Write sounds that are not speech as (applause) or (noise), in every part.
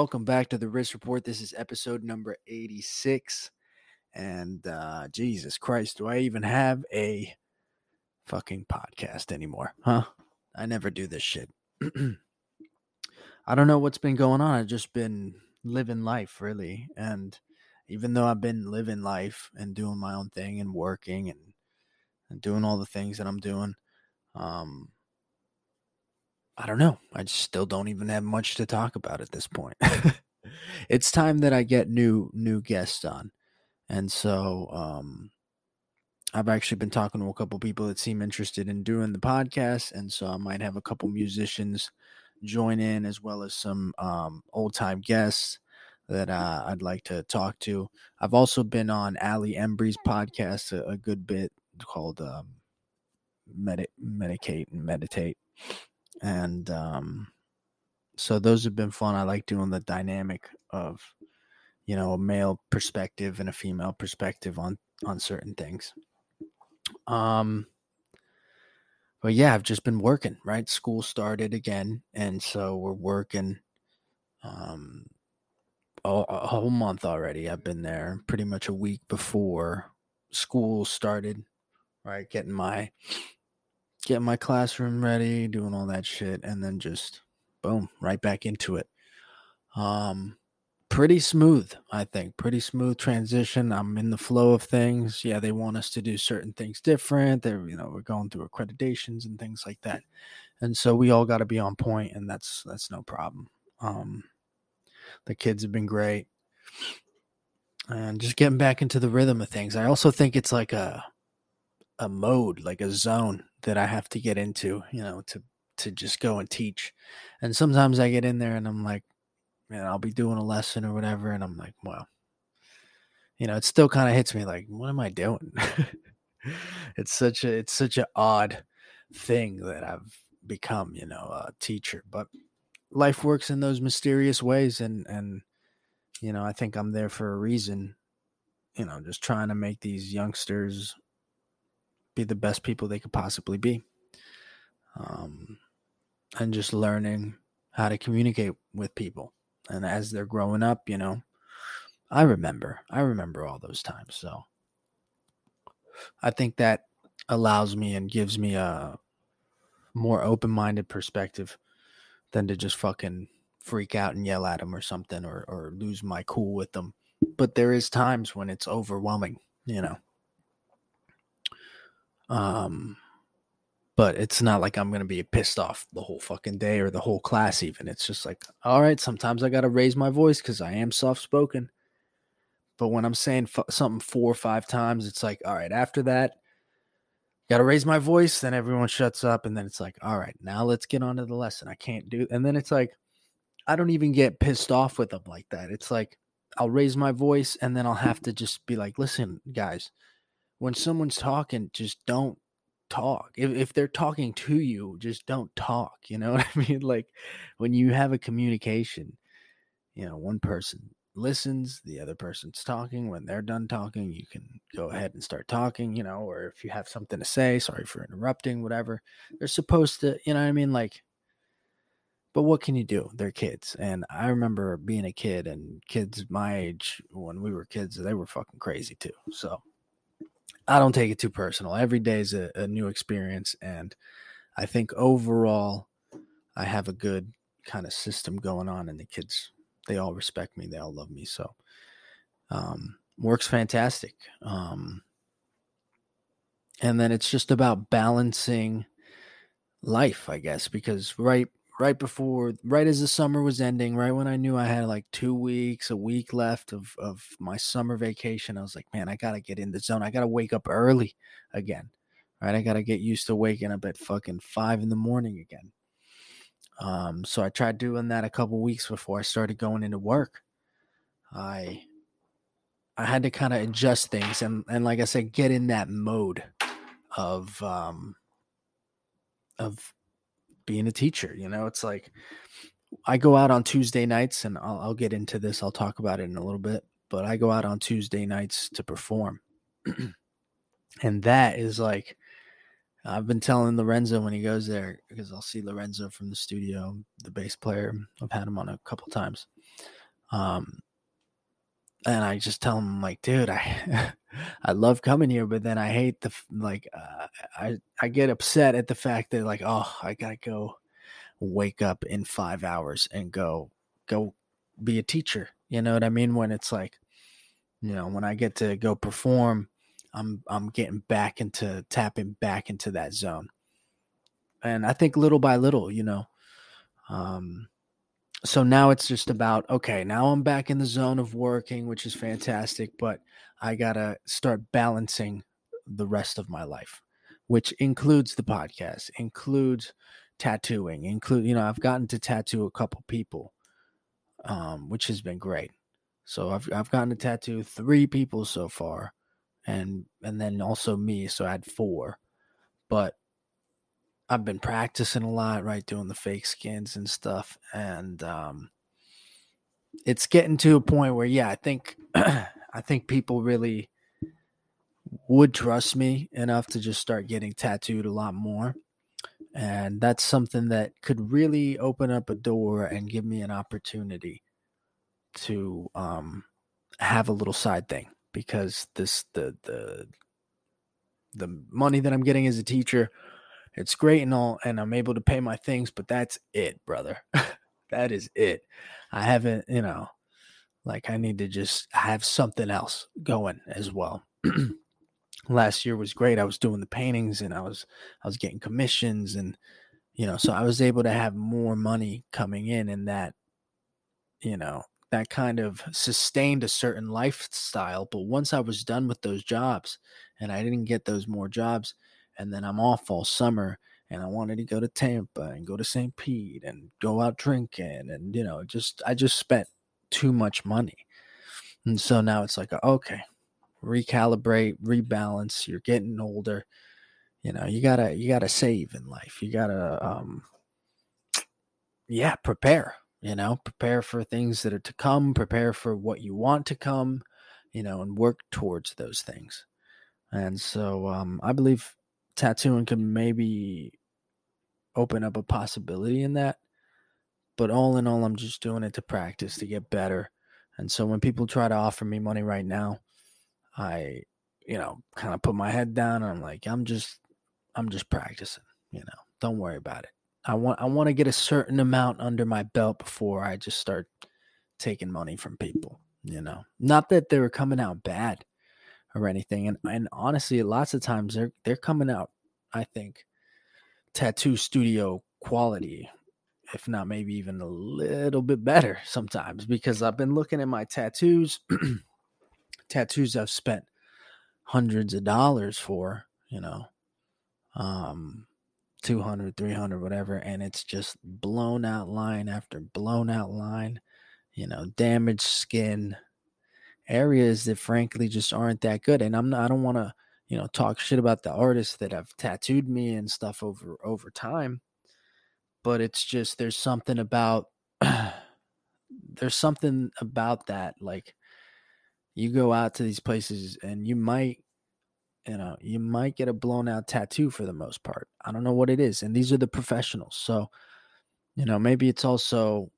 Welcome back to the Risk Report. This is episode number 86. And uh Jesus Christ, do I even have a fucking podcast anymore? Huh? I never do this shit. (clears throat) I don't know what's been going on. I've just been living life really. And even though I've been living life and doing my own thing and working and, and doing all the things that I'm doing, um, I don't know. I still don't even have much to talk about at this point. (laughs) it's time that I get new new guests on. And so um I've actually been talking to a couple people that seem interested in doing the podcast and so I might have a couple musicians join in as well as some um old time guests that uh, I'd like to talk to. I've also been on Ali Embry's podcast a, a good bit called um, Medi- Medicate and Meditate and um, so those have been fun. I like doing the dynamic of you know a male perspective and a female perspective on on certain things. Um, but yeah, I've just been working. Right, school started again, and so we're working. Um, a, a whole month already. I've been there pretty much a week before school started. Right, getting my getting my classroom ready, doing all that shit, and then just boom, right back into it. Um, pretty smooth, I think. Pretty smooth transition. I'm in the flow of things. Yeah, they want us to do certain things different. They're, you know, we're going through accreditations and things like that. And so we all got to be on point, and that's that's no problem. Um, the kids have been great, and just getting back into the rhythm of things. I also think it's like a a mode, like a zone that I have to get into, you know, to to just go and teach. And sometimes I get in there and I'm like, man, I'll be doing a lesson or whatever, and I'm like, well, you know, it still kind of hits me like, what am I doing? (laughs) it's such a it's such an odd thing that I've become, you know, a teacher. But life works in those mysterious ways and and you know, I think I'm there for a reason. You know, just trying to make these youngsters be the best people they could possibly be. Um, and just learning how to communicate with people. And as they're growing up, you know, I remember, I remember all those times. So I think that allows me and gives me a more open minded perspective than to just fucking freak out and yell at them or something or, or lose my cool with them. But there is times when it's overwhelming, you know. Um, but it's not like I'm to be pissed off the whole fucking day or the whole class, even. It's just like, all right, sometimes I got to raise my voice because I am soft spoken. But when I'm saying f- something four or five times, it's like, all right, after that, got to raise my voice. Then everyone shuts up. And then it's like, all right, now let's get on to the lesson. I can't do. And then it's like, I don't even get pissed off with them like that. It's like, I'll raise my voice and then I'll have to just be like, listen, guys, when someone's talking, just don't talk. If if they're talking to you, just don't talk. You know (laughs) what I mean? Like when you have a communication, you know, one person listens, the other person's talking. When they're done talking, you can go ahead and start talking, you know, or if you have something to say, sorry for interrupting, whatever. They're supposed to, you know what I mean? Like but what can you do? They're kids. And I remember being a kid and kids my age when we were kids, they were fucking crazy too. So I don't take it too personal. Every day is a, a new experience, and I think overall, I have a good kind of system going on, and the kids they all respect me, they all love me, so um, works fantastic. Um, and then it's just about balancing life, I guess, because right right before right as the summer was ending right when i knew i had like two weeks a week left of of my summer vacation i was like man i gotta get in the zone. I gotta wake up early again right? I gotta get used to waking up at fucking five in the morning again. Um, so I tried doing that a couple weeks before I started going into work. I I had to kind of adjust things and and like I said, get in that mode of um of being a teacher. You know, it's like I go out on Tuesday nights, and I'll, I'll get into this. I'll talk about it in a little bit, but I go out on Tuesday nights to perform, (clears throat) and that is like I've been telling Lorenzo when he goes there because I'll see Lorenzo from the studio, the bass player. I've had him on a couple times. Um, and I just tell him like, dude, I (laughs) I love coming here, but then I hate the like uh, I I get upset at the fact that like, oh, I gotta go wake up in five hours and go go be a teacher. You know what I mean? When it's like, you know, when I get to go perform I'm I'm getting back into tapping back into that zone. And I think little by little, you know, um, so now it's just about okay, now I'm back in the zone of working, which is fantastic, but I got to start balancing the rest of my life, which includes the podcast, includes tattooing, include, you know, I've gotten to tattoo a couple people um, which has been great. So I've I've gotten to tattoo 3 people so far and and then also me, so I had four. But I've been practicing a lot, right, doing the fake skins and stuff, and um, it's getting to a point where, yeah, I think (clears throat) I think people really would trust me enough to just start getting tattooed a lot more. And that's something that could really open up a door and give me an opportunity to um, have a little side thing because this the the the money that I'm getting as a teacher, it's great and all, and I'm able to pay my things, but that's it, brother. (laughs) that is it. I haven't, you know, like I need to just have something else going as well. (clears throat) Last year was great. I was doing the paintings and I was I was getting commissions and you know, so I was able to have more money coming in and that you know, that kind of sustained a certain lifestyle. But once I was done with those jobs and I didn't get those more jobs, and then I'm off all summer and I wanted to go to Tampa and go to St. Pete and go out drinking and you know, just I just spent too much money. And so now it's like, okay, recalibrate, rebalance. You're getting older. You know, you gotta you gotta save in life. You gotta um yeah, prepare you know prepare for things that are to come prepare for what you want to come you know and work towards those things and so um, i believe tattooing can maybe open up a possibility in that but all in all i'm just doing it to practice to get better and so when people try to offer me money right now i you know kind of put my head down and i'm like i'm just i'm just practicing you know don't worry about it I want I want to get a certain amount under my belt before I just start taking money from people, you know. Not that they were coming out bad or anything and and honestly lots of times they're they're coming out I think tattoo studio quality if not maybe even a little bit better sometimes because I've been looking at my tattoos (clears throat) tattoos I've spent hundreds of dollars for, you know. Um 200, 300, whatever, and it's just blown out line after blown out line, you know, damaged skin, areas that frankly just aren't that good. And I'm not, I don't want to, you know, talk shit about the artists that have tattooed me and stuff over over time, but it's just there's something about (clears throat) there's something about that like you go out to these places and you might you know, you might get a blown out tattoo for the most part. I don't know what it is. And these are the professionals. So, you know, maybe it's also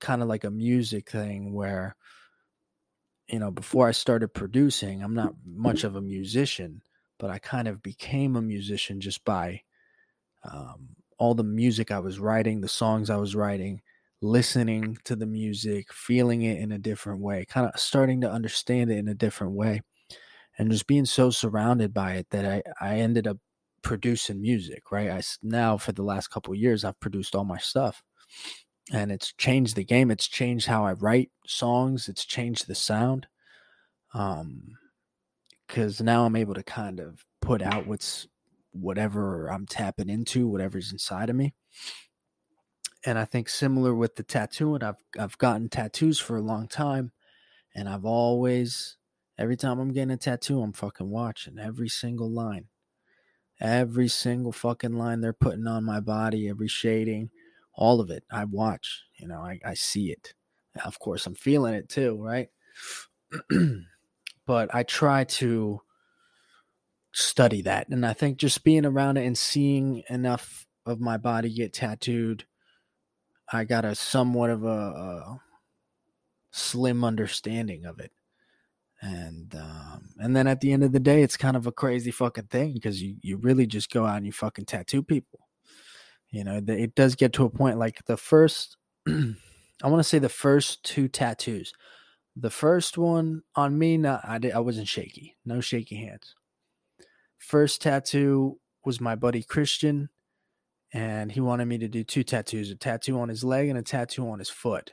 kind of like a music thing where, you know, before I started producing, I'm not much of a musician, but I kind of became a musician just by um, all the music I was writing, the songs I was writing, listening to the music, feeling it in a different way, kind of starting to understand it in a different way and just being so surrounded by it that I, I ended up producing music, right? I now for the last couple years I've produced all my stuff. And it's changed the game. It's changed how I write songs. It's changed the sound. Um cuz now I'm able to kind of put out what's whatever I'm tapping into, whatever's inside of me. And I think similar with the tattooing, I've I've gotten tattoos for a long time, and I've always every time I'm getting a tattoo, I'm fucking watching every single line, every single fucking line they're putting on my body, every shading, all of it. I watch, you know, I, I see it. Of course, I'm feeling it too, right? (clears throat) but I try to study that. And I think just being around it and seeing enough of my body get tattooed, I got a somewhat of a, a slim understanding of it. And um, and then at the end of the day, it's kind of a crazy fucking thing because you, you really just go out and you fucking tattoo people. You know, it does get to a point like the first, (clears throat) I want to say the first two tattoos. The first one on me, not, I, did, I wasn't shaky, no shaky hands. First tattoo was my buddy Christian, and he wanted me to do two tattoos a tattoo on his leg and a tattoo on his foot.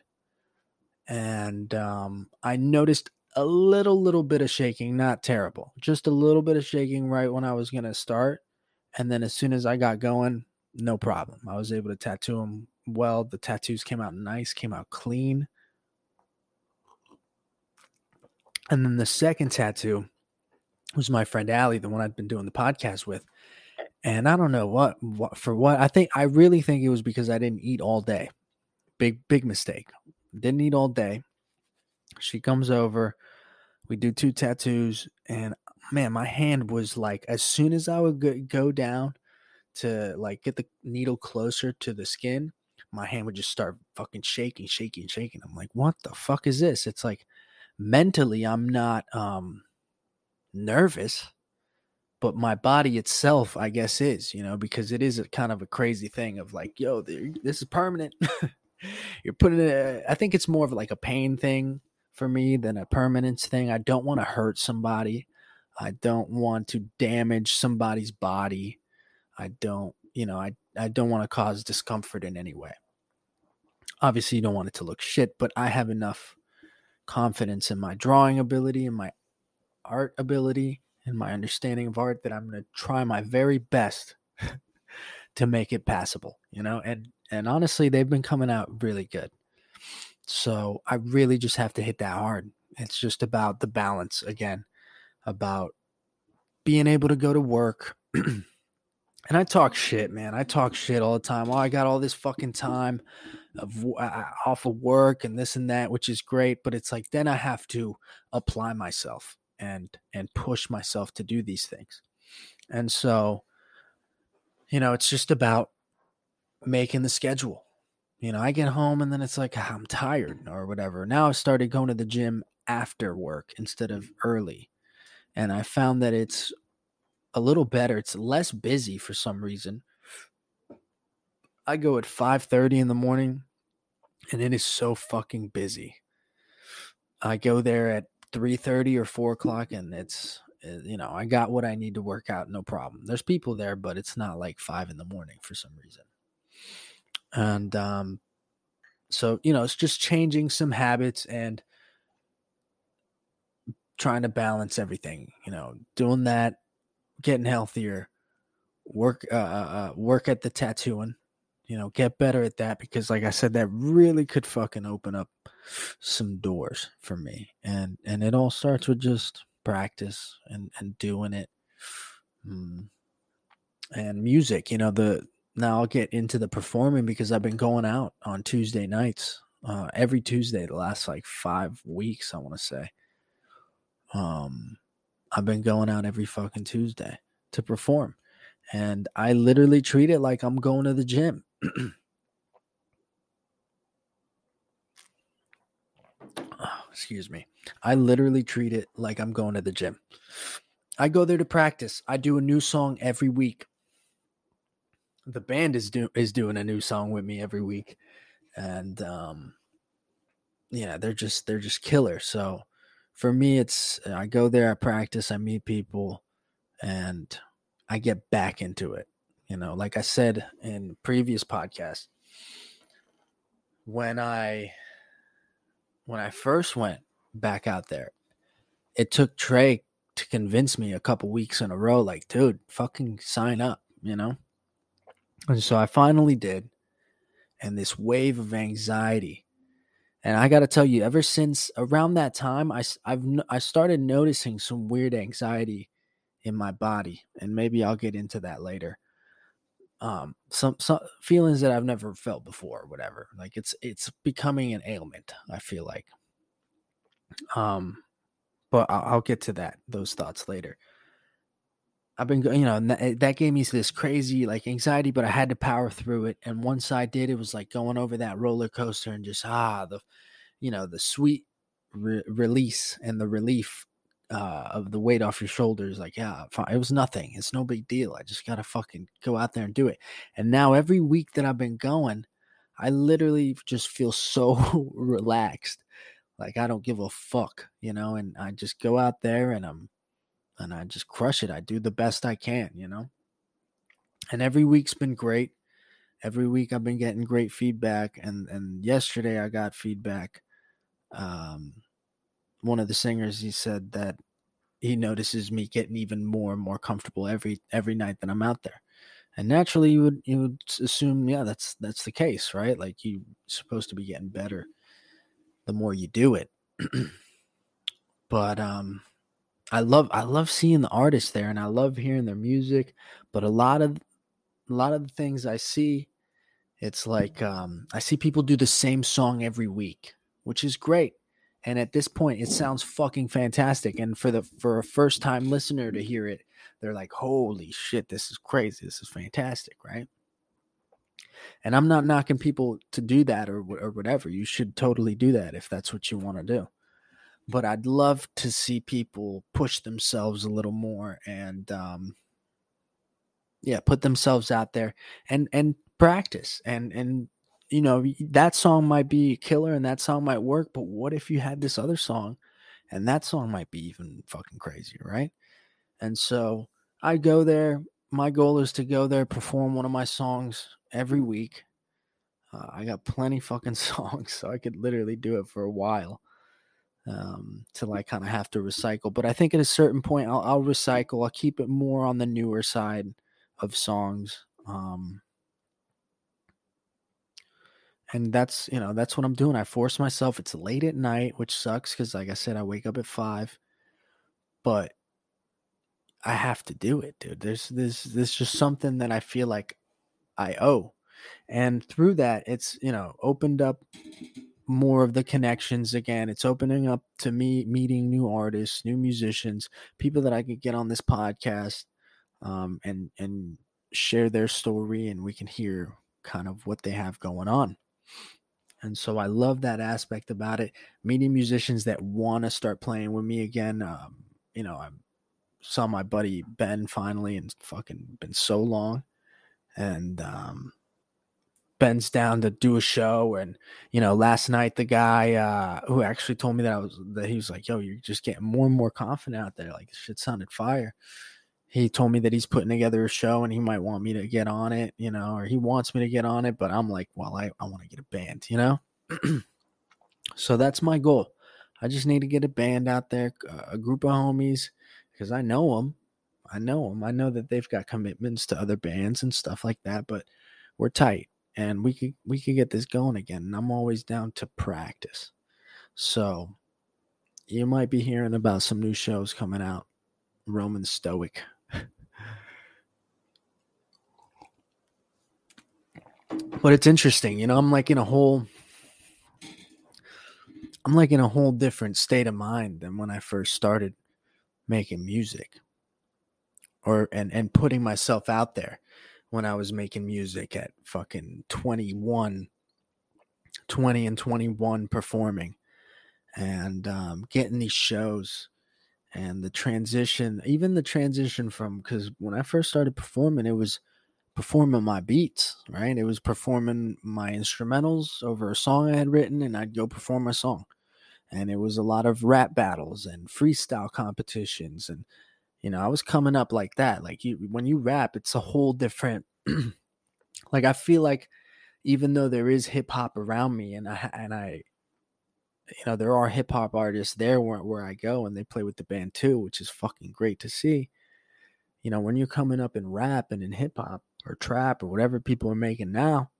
And um, I noticed a little, little bit of shaking, not terrible, just a little bit of shaking right when I was going to start. And then as soon as I got going, no problem. I was able to tattoo him well. The tattoos came out nice, came out clean. And then the second tattoo was my friend Allie, the one I'd been doing the podcast with. And I don't know what, what for what I think I really think it was because I didn't eat all day. Big big mistake. Didn't eat all day. She comes over, we do two tattoos, and man, my hand was like as soon as I would go down to like get the needle closer to the skin, my hand would just start fucking shaking, shaking, shaking. I'm like, what the fuck is this? It's like mentally I'm not um nervous, but my body itself, I guess, is, you know, because it is a kind of a crazy thing of like, yo, this is permanent. (laughs) You're putting it, I think it's more of like a pain thing for me than a permanence thing. I don't want to hurt somebody. I don't want to damage somebody's body. I don't, you know, I, I don't want to cause discomfort in any way. Obviously, you don't want it to look shit, but I have enough confidence in my drawing ability and my art ability and my understanding of art that I'm going to try my very best (laughs) to make it passable, you know? And and honestly, they've been coming out really good. So, I really just have to hit that hard. It's just about the balance again, about being able to go to work. (clears throat) and I talk shit, man. I talk shit all the time. Oh, I got all this fucking time of uh, off of work and this and that, which is great. But it's like then I have to apply myself and and push myself to do these things. And so, you know, it's just about making the schedule. You know, I get home and then it's like ah, I'm tired or whatever. Now I started going to the gym after work instead of early. And I found that it's a little better. It's less busy for some reason. I go at 5:30 in the morning and it is so fucking busy. I go there at three thirty or four o'clock, and it's eh, you know I got what I need to work out, no problem. There's people there, but it's not like five in the morning for some reason. And um, so you know it's just changing some habits and trying to balance everything. You know, doing that, getting healthier, work uh, uh, uh work at the tattooing you know, get better at that because like I said that really could fucking open up some doors for me. And and it all starts with just practice and and doing it. Mm. And music, you know, the now I'll get into the performing because I've been going out on Tuesday nights. Uh, every Tuesday the last like 5 weeks, I want to say. Um I've been going out every fucking Tuesday to perform. And I literally treat it like I'm going to the gym (clears throat) oh, excuse me. I literally treat it like I'm going to the gym. I go there to practice. I do a new song every week. The band is do is doing a new song with me every week, and um, yeah, they're just they're just killer. So for me, it's uh, I go there, I practice, I meet people, and I get back into it. You know, like I said in previous podcasts, when I when I first went back out there, it took Trey to convince me a couple weeks in a row, like, dude, fucking sign up, you know? And so I finally did. and this wave of anxiety. And I got to tell you, ever since around that time, I, I've I started noticing some weird anxiety in my body, and maybe I'll get into that later. Um, some some feelings that I've never felt before, or whatever. Like it's it's becoming an ailment. I feel like. Um, but I'll, I'll get to that those thoughts later. I've been, you know, that, gave me this crazy like anxiety, but I had to power through it. And once I did, it was like going over that roller coaster and just ah the, you know, the sweet re- release and the relief uh, of the weight off your shoulders. Like yeah, it was nothing. It's no big deal. I just gotta fucking go out there and do it. And now every week that I've been going, I literally just feel so (laughs) relaxed. Like I don't give a fuck, you know. And I just go out there and I'm and I just crush it. I do the best I can, you know. And every week's been great. Every week I've been getting great feedback, and and yesterday I got feedback. Um, one of the singers he said that he notices me getting even more and more comfortable every every night that I'm out there. And naturally, you would you would assume, yeah, that's that's the case, right? Like you're supposed to be getting better the more you do it. (clears throat) but um, I love I love seeing the artists there and I love hearing their music, but a lot of a lot of the things I see it's like um, I see people do the same song every week, which is great. And at this point it sounds fucking fantastic and for the for a first time listener to hear it, they're like, "Holy shit, this is crazy. This is fantastic," right? And I'm not knocking people to do that or or whatever. You should totally do that if that's what you want to do but I'd love to see people push themselves a little more and um, yeah, put themselves out there and and practice and and you know that song might be killer and that song might work, but what if you had this other song and that song might be even fucking crazy, right? And so I go there. My goal is to go there, perform one of my songs every week. Uh, I got plenty fucking (laughs) songs, so I could literally do it for a while um, till I kind of have to recycle. But I think at a certain point, I'll, I'll, recycle. I'll keep it more on the newer side of songs. Um, and that's you know that's what I'm doing. I force myself. It's late at night, which sucks because, like I said, I wake up at five. But I have to do it, dude. There's this there's just something that I feel like I owe. And through that, it's, you know, opened up more of the connections again. It's opening up to me meeting new artists, new musicians, people that I could get on this podcast um, and and share their story, and we can hear kind of what they have going on. And so I love that aspect about it. Meeting musicians that want to start playing with me again. Um, you know, I saw my buddy Ben finally, and fucking been so long, and um, Ben's down to do a show, and you know, last night the guy uh, who actually told me that I was that he was like, "Yo, you're just getting more and more confident out there. Like shit sounded fire." He told me that he's putting together a show and he might want me to get on it, you know, or he wants me to get on it, but I'm like, well, I, I want to get a band, you know? (clears throat) so that's my goal. I just need to get a band out there, a group of homies, because I know them. I know them. I know that they've got commitments to other bands and stuff like that, but we're tight and we could we could get this going again. And I'm always down to practice. So you might be hearing about some new shows coming out. Roman Stoic. but it's interesting, you know, I'm like in a whole I'm like in a whole different state of mind than when I first started making music or and and putting myself out there when I was making music at fucking 21, 20 and 21 performing and um, getting these shows and the transition, even the transition from, because when I first started performing, it was performing my beats, right? It was performing my instrumentals over a song I had written and I'd go perform my song. And it was a lot of rap battles and freestyle competitions and you know, I was coming up like that. Like you, when you rap, it's a whole different. (clears throat) like I feel like, even though there is hip hop around me, and I and I, you know, there are hip hop artists there where where I go, and they play with the band too, which is fucking great to see. You know, when you're coming up in rap and in hip hop or trap or whatever people are making now,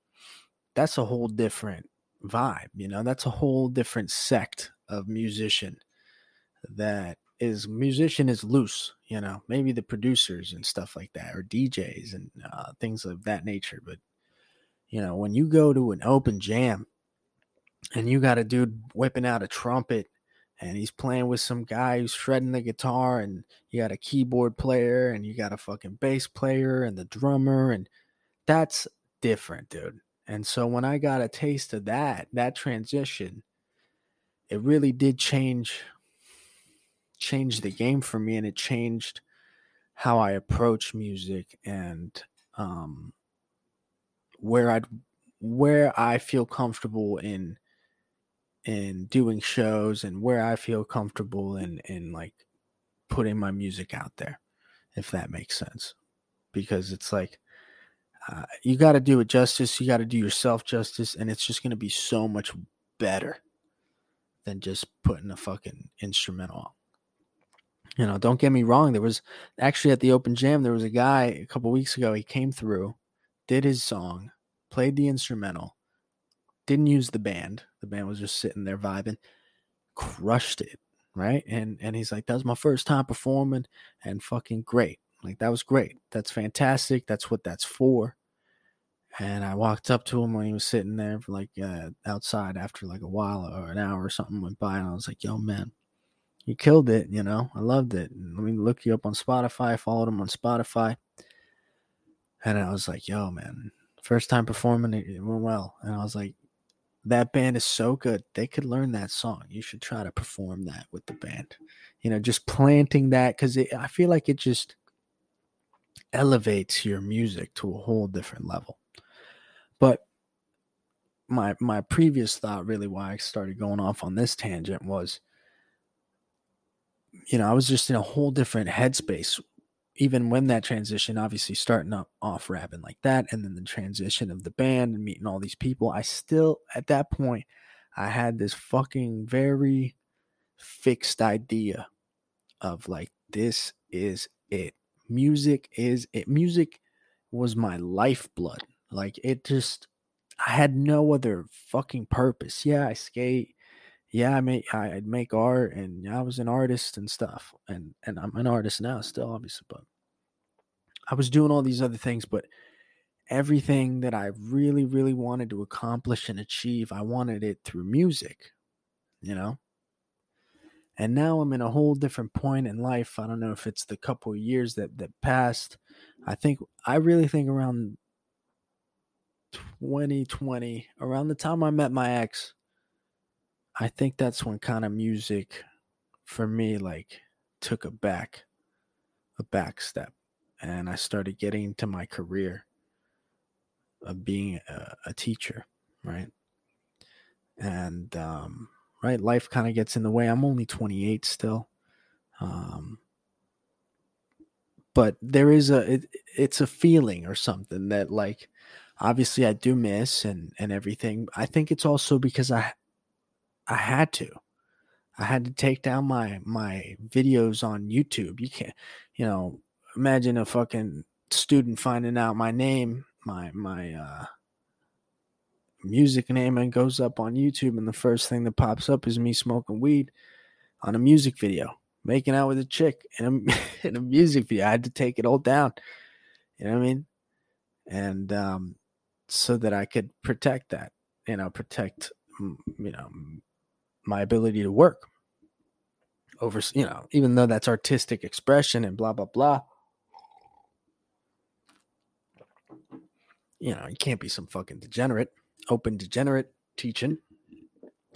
that's a whole different vibe, you know, that's a whole different sect of musician that is musician is loose, you know, maybe the producers and stuff like that, or DJs and uh, things of that nature. But you know, when you go to an open jam and you got a dude whipping out a trumpet and he's playing with some guy who's shredding the guitar and you got a keyboard player and you got a fucking bass player and the drummer and that's different, dude. And so when I got a taste of that, that transition, it really did change changed the game for me and it changed how I approach music and um, where I'd where I feel comfortable in in doing shows and where I feel comfortable in in like putting my music out there, if that makes sense. Because it's like uh, you got to do it justice, you got to do yourself justice, and it's just to be so much better than just putting a fucking instrumental you know, don't get me wrong. There was actually at the open jam, there was a guy a couple weeks ago. He came through, did his song, played the instrumental, didn't use the band. The band was just sitting there vibing, crushed it, right? And and he's like, "That was my first time performing, and fucking great. Like that was great. That's fantastic. That's what that's for." And I walked up to him when he was sitting there for like uh, outside after like a while or an hour or something went by, and I was like, "Yo, man." You killed it. You know, I loved it. Let me look you up on Spotify. I followed him on Spotify, and I was like, "Yo, man, first time performing, it went well." And I was like, "That band is so good. They could learn that song. You should try to perform that with the band." You know, just planting that because I feel like it just elevates your music to a whole different level. But my my previous thought, really, why I started going off on this tangent was you know, I was just in a whole different headspace. Even when that transition, obviously starting up off rapping like that, and then the transition of the band and meeting all these people, I still at that point I had this fucking very fixed idea of like this is it. Music is it. Music was my lifeblood. Like it just I had no other fucking purpose. Yeah, I skate yeah, I make I'd make art and I was an artist and stuff. And and I'm an artist now still, obviously, but I was doing all these other things, but everything that I really, really wanted to accomplish and achieve, I wanted it through music, you know? And now I'm in a whole different point in life. I don't know if it's the couple of years that that passed. I think I really think around 2020, around the time I met my ex, I think that's when kind of music for me like took a back a back step and I started getting into my career of being a, a teacher, right? And um, right, life kind of gets in the way. I'm only 28 still. Um, but there is a it, it's a feeling or something that like obviously I do miss and and everything. I think it's also because I I had to. I had to take down my my videos on YouTube. You can't, you know, imagine a fucking student finding out my name, my my uh music name and goes up on YouTube and the first thing that pops up is me smoking weed on a music video, making out with a chick in a (laughs) in a music video. I had to take it all down. You know what I mean? And um so that I could protect that, you know, protect you know my ability to work over you know even though that's artistic expression and blah blah blah. You know you can't be some fucking degenerate open degenerate teaching.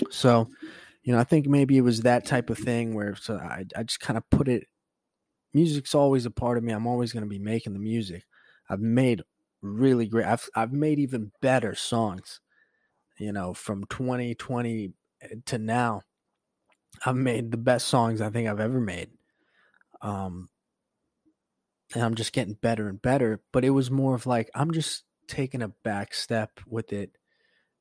So you know i think maybe it was that type of thing where so i, I just kind of put it music's always a part of me. I'm always going to be making the music. I've made really great i've i've made even better songs you know from 2020 to now, I've made the best songs I think I've ever made. Um, and I'm just getting better and better. But it was more of like I'm just taking a back step with it,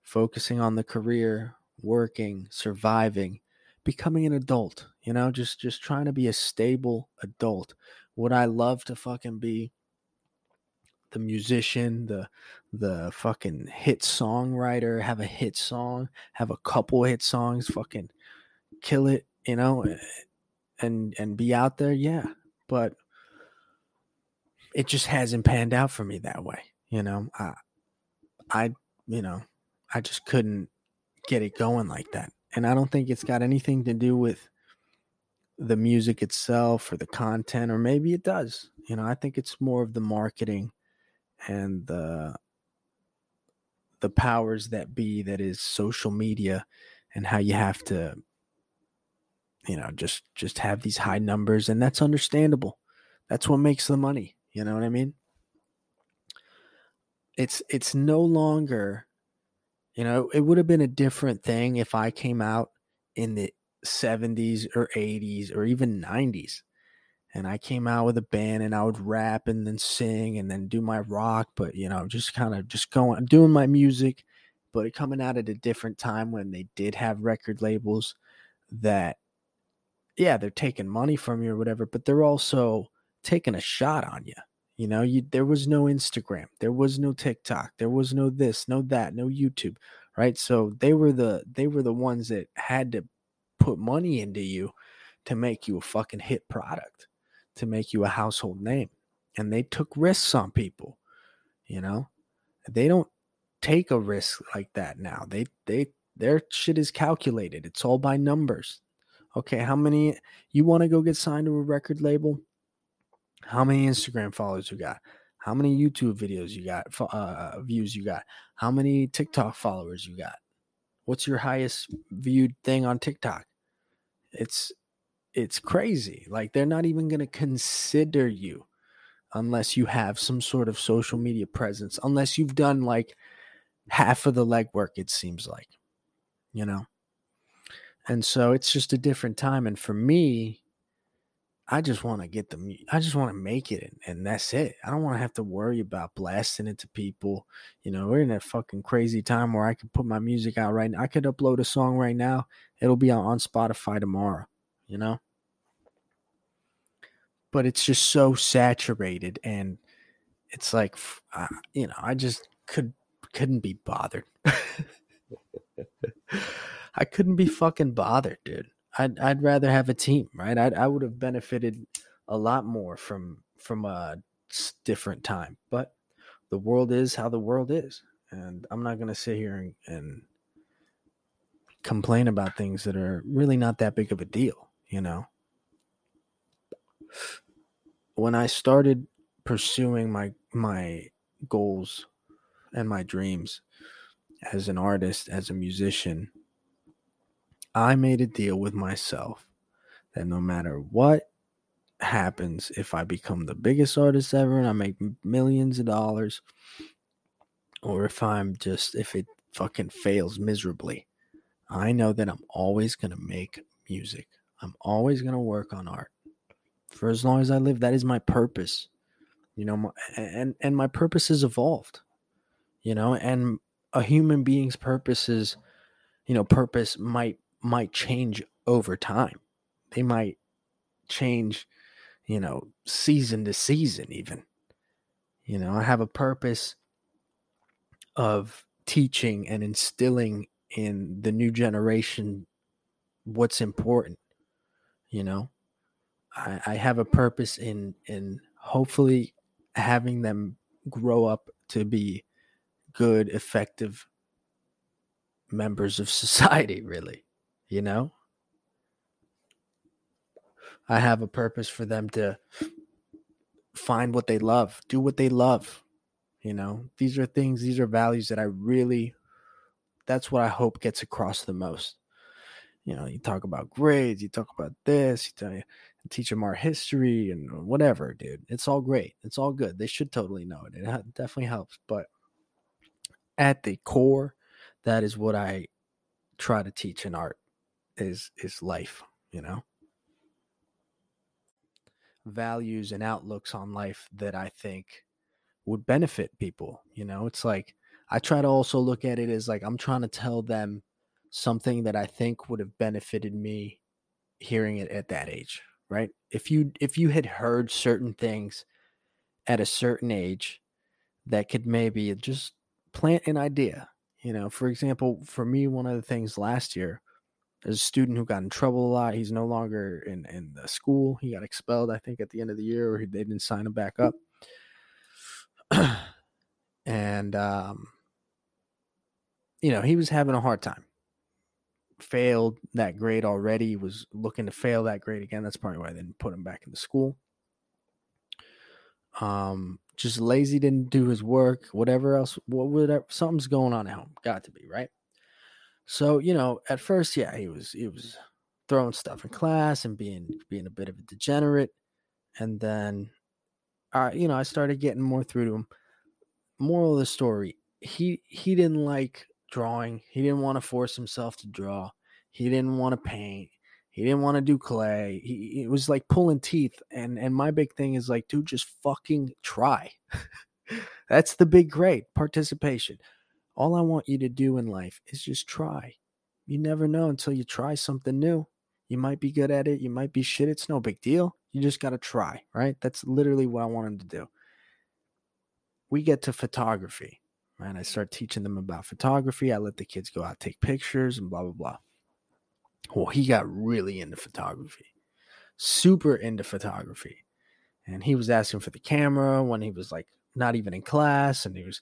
focusing on the career, working, surviving, becoming an adult. You know, just just trying to be a stable adult. Would I love to fucking be the musician, the the fucking hit songwriter, have a hit song, have a couple hit songs, fucking kill it, you know, eh, and and be out there, yeah. But it just hasn't panned out for me that way, you know. I I you know, I just couldn't get it going like that. And I don't think it's got anything to do with the music itself or the content or maybe it does. You know, I think it's more of the marketing and the the powers that be that is social media and how you have to you know just just have these high numbers and that's understandable. That's what makes the money you know what i mean? It's it's no longer you know it would have been a different thing if i came out in the 70s or 80s or even 90s and I came out with a band and I would rap and then sing and then do my rock, but you know, just kind of just going doing my music, but it coming out at a different time when they did have record labels that yeah, they're taking money from you or whatever, but they're also taking a shot on you. You know, you there was no Instagram, there was no TikTok, there was no this, no that, no YouTube, right? So they were the they were the ones that had to put money into you to make you a fucking hit product to make you a household name. And they took risks on people, you know? They don't take a risk like that now. They they their shit is calculated. It's all by numbers. Okay, how many you want to go get signed to a record label? How many Instagram followers you got? How many YouTube videos you got? Uh, views you got? How many TikTok followers you got? What's your highest viewed thing on TikTok? It's it's crazy. Like they're not even going to consider you unless you have some sort of social media presence, unless you've done like half of the legwork, it seems like, you know? And so it's just a different time. And for me, I just want to get the, I just want to make it and that's it. I don't want to have to worry about blasting it to people. You know, we're in a fucking crazy time where I could put my music out right now. I could upload a song right now. It'll be on Spotify tomorrow, you know? but it's just so saturated and it's like uh, you know i just could couldn't be bothered. (laughs) I couldn't be fucking bothered dude. I'd i'd rather have a team right? I'd, i would have benefited a lot more from from a different time. But the world is how the world is and i'm not to sit here and, and complain about things that are really not that big of a deal you know when I started pursuing my my goals and my dreams as an artist, as a musician, I made a deal with myself that no matter what happens, if I become the biggest artist ever and I make millions of dollars, or if I'm just, if it fucking fails miserably, I know that I'm always going to make music. I'm always going to work on art for as long as I live. That is my purpose, you know, my, and and my purpose has evolved, you know, and a human being's purpose is, you know, purpose might might change over time. They might change, you know, season to season even. You know, I have a purpose of teaching and instilling in the new generation what's important, you know, I, I have a purpose in in hopefully having them grow up to be good, effective members of (laughs) society, really. You know? I have a purpose for them to find what they love, do what they love. You know, these are things, these are values that I really, that's what I hope gets across the most. You know, you talk about grades, you talk about this, you tell you, teach them our history and uh, whatever, dude. It's all great. It's all good. They should totally know it. It definitely helps. But at the core, that is what I try to teach in art is is life, you know? Values and outlooks on life that I think would benefit people, you know? It's like I try to also look at it as like I'm trying to tell them something that I think would have benefited me hearing it at that age, right? If you if you had heard certain things at a certain age that could maybe just plant an idea. You know, for example, for me, one of the things last year, there's a student who got in trouble a lot. He's no longer in, in the school. He got expelled, I think, at the end of the year, or they didn't sign him back up. (clears throat) and, um, you know, he was having a hard time. Failed that grade already, was looking to fail that grade again. That's probably why they didn't put him back in the school. Um, just lazy, didn't do his work, whatever else, what whatever something's going on at home. Got to be, right? So, you know, at first, yeah, he was he was throwing stuff in class and being being a bit of a degenerate. And then I, you know, I started getting more through to him. Moral of the story, he he didn't like drawing. He didn't want to force himself to draw. He didn't want to paint. He didn't want to do clay. He it was like pulling teeth. And and my big thing is like, dude, just fucking try. (laughs) That's the big grade participation. All I want you to do in life is just try. You never know until you try something new. You might be good at it. You might be shit. It's no big deal. You just got to try, right? That's literally what I want him to do. We get to photography, right? I start teaching them about photography. I let the kids go out, take pictures, and blah, blah, blah. Well, he got really into photography, super into photography. And he was asking for the camera when he was like not even in class. And he was,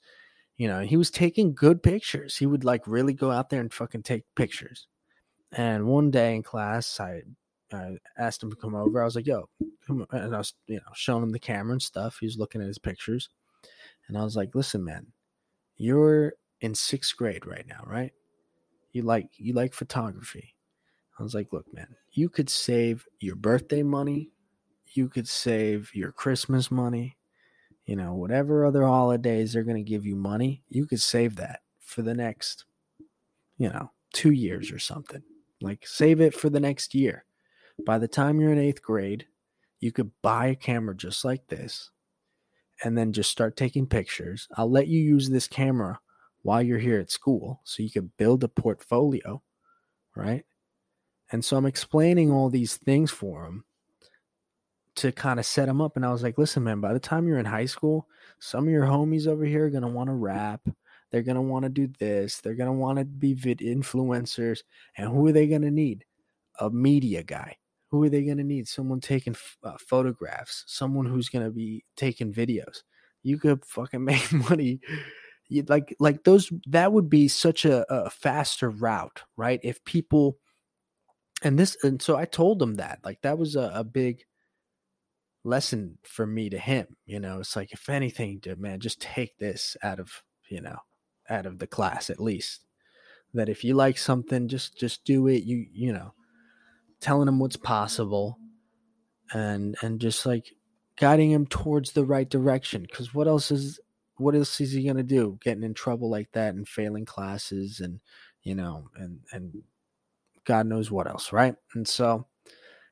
you know, he was taking good pictures. He would like really go out there and fucking take pictures. And one day in class, I, I asked him to come over. I was like, yo, and I was, you know, showing him the camera and stuff. He was looking at his pictures. And I was like, listen, man, you're in sixth grade right now, right? You like you like photography. I was like, look, man, you could save your birthday money, you could save your Christmas money, you know, whatever other holidays they're going to give you money, you could save that for the next, you know, two years or something. Like, save it for the next year. By the time you're in eighth grade, you could buy a camera just like this and then just start taking pictures. I'll let you use this camera while you're here at school so you can build a portfolio, right? And so I'm explaining all these things for him to kind of set him up. And I was like, listen, man, by the time you're in high school, some of your homies over here are going to want to rap. They're going to want to do this. They're going to want to be vid influencers. And who are they going to need? A media guy. Who are they going to need? Someone taking uh, photographs, someone who's going to be taking videos. You could fucking (laughs) make money. You'd like, like those, that would be such a, a faster route, right? If people, and this and so i told him that like that was a, a, big lesson for me to him you know it's like if anything dude, man just take this out of you know out of the class at least that if you like something just just do it you you know telling him what's possible and and just like guiding him towards the right direction because what else is what else is he going to do getting in trouble like that and failing classes and you know and and God knows what else, right? And so,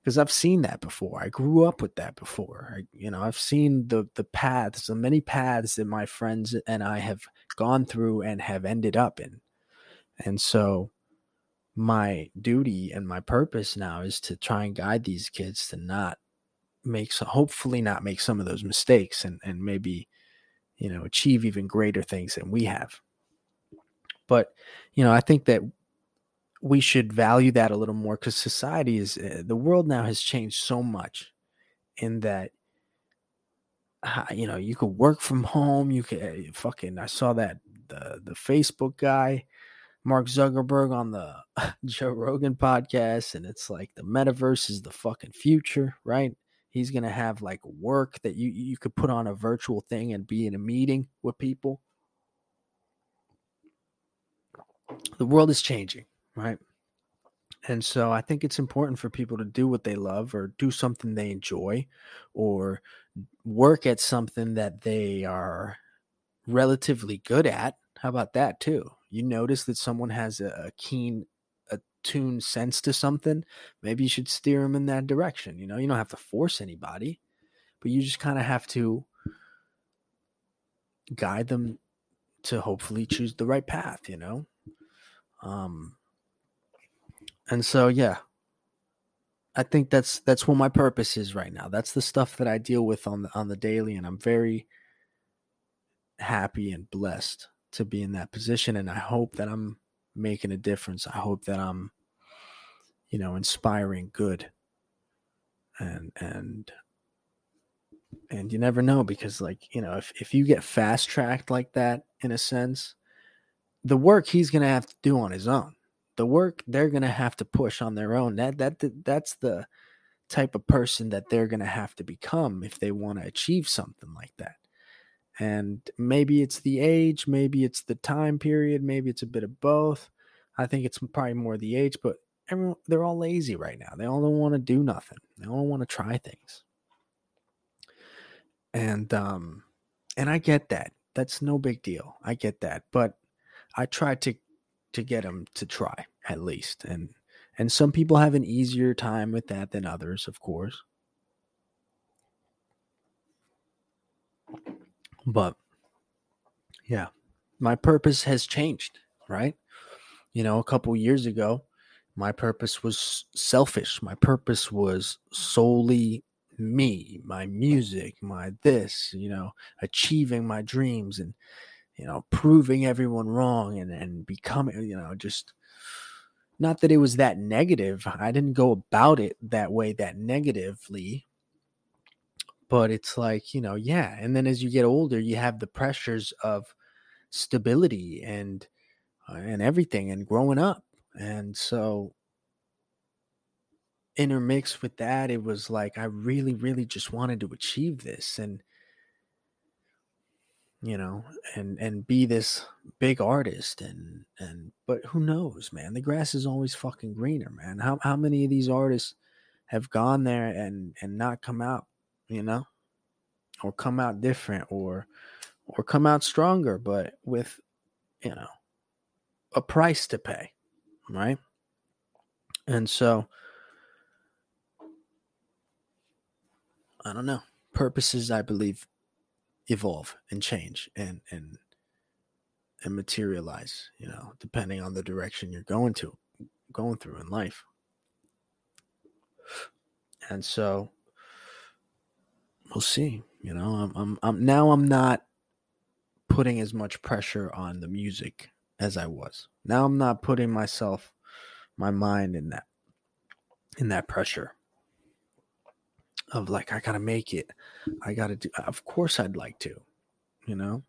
because I've seen that before, I grew up with that before. I, you know, I've seen the the paths, the many paths that my friends and I have gone through and have ended up in, and so my duty and my purpose now is to try and guide these kids to not make so hopefully not make some of those mistakes and and maybe you know achieve even greater things than we have. But you know i think that we should value that a little more because society is uh, the world now has changed so much in that you know you could work from home you could uh, fucking i saw that the the facebook guy mark zuckerberg on the (laughs) joe rogan podcast and it's like the metaverse is the fucking future right he's gonna have like work that you you could put on a virtual thing and be in a meeting with people the world is changing right? And so I think it's important for people to do what they love or do something they enjoy or work at something that they are relatively good at. How about that too? You notice that someone has a, keen attuned sense to something, maybe you should steer them in that direction. You know, you don't have to force anybody, but you just kind of have to guide them to hopefully choose the right path, you know? Um, and so yeah i think that's that's what my purpose is right now that's the stuff that i deal with on the on the daily and i'm very happy and blessed to be in that position and I hope that I'm making a difference. I hope that I'm you know inspiring good and and and you never know because like you know if, if you get fast tracked like that in a sense the work he's gonna have to do on his own the work they're gonna have to push on their own that that that's the type of person that they're gonna have to become if they want to achieve something like that and maybe it's the age maybe it's the time period maybe it's a bit of both. I think it's probably more the age but everyone they're all lazy right now. They all don't want to do nothing. They all want to try things. And um and i get that. That's no big deal. I get that. But i try to to get them to try at least. And and some people have an easier time with that than others of course but yeah my purpose has changed right you know a couple years ago my purpose was selfish my purpose was solely me, my music, my this, you know, achieving my dreams and, you know, proving everyone wrong and, and becoming, you know, just not that it was that negative. I didn't go about it that way, that negatively. But it's like, you know, yeah. And then as you get older, you have the pressures of stability and, uh, and everything and growing up. And so intermixed with that, it was like I really, really just wanted to achieve this and you know, and and be this big artist and and but who knows, man? The grass is always fucking greener, man. How how many of these artists have gone there and and not come out, you know? Or come out different or or come out stronger, but with you know, a price to pay, right? And so I don't know. Purposes, I believe, evolve and change and and and materialize. You know, depending on the direction you're going to, going through in life. And so, we'll see. You know, I'm, I'm, I'm now I'm not putting as much pressure on the music as I was. Now I'm not putting myself, my mind in that, in that pressure of like I gotta make it. I gotta do. Of course, I'd like to. You know.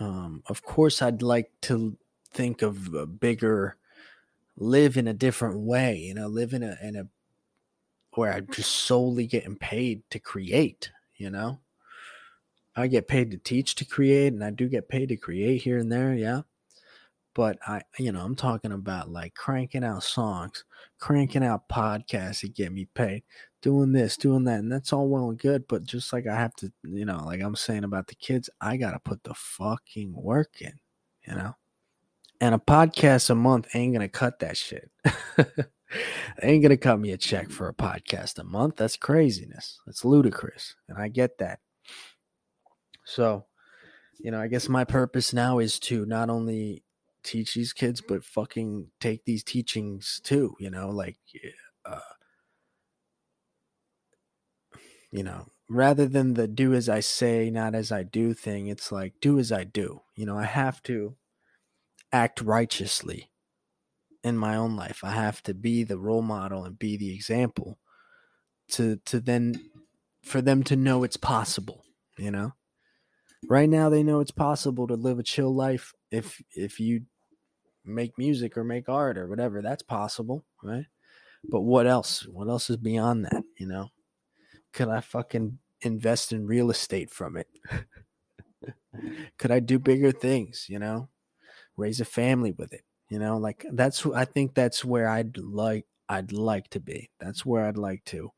Um, of course, I'd like to think of a bigger, live in a different way. You know, live in a in a where I'm just solely getting paid to create. You know. I get paid to teach to create, and I do get paid to create here and there. Yeah but I, you know, I'm talking about like cranking out songs, cranking out podcasts to get me paid, doing this, doing that, and that's all well and good. But just like I have to, you know, like I'm saying about the kids, I gotta put the fucking work in, you know. And a podcast a month ain't gonna cut that shit. (laughs) ain't gonna cut me a check for a podcast a month. That's craziness. That's ludicrous, and I get that. So, you know, I guess my purpose now is to not only teach these kids, but fucking take these teachings too, you know, like, uh, you know, rather than the do as I say, not as I do thing, it's like do as I do. You know, I have to act righteously in my own life. I have to be the role model and be the example to to then for them to know it's possible, you know? Right now they know it's possible to live a chill life if if you make music or make art or whatever. That's possible, right? But what else? What else is beyond that? You know, could I fucking invest in real estate from it? (laughs) could I do bigger things? You know, raise a family with it. You know, like that's I think that's where I'd like I'd like to be. That's where I'd like to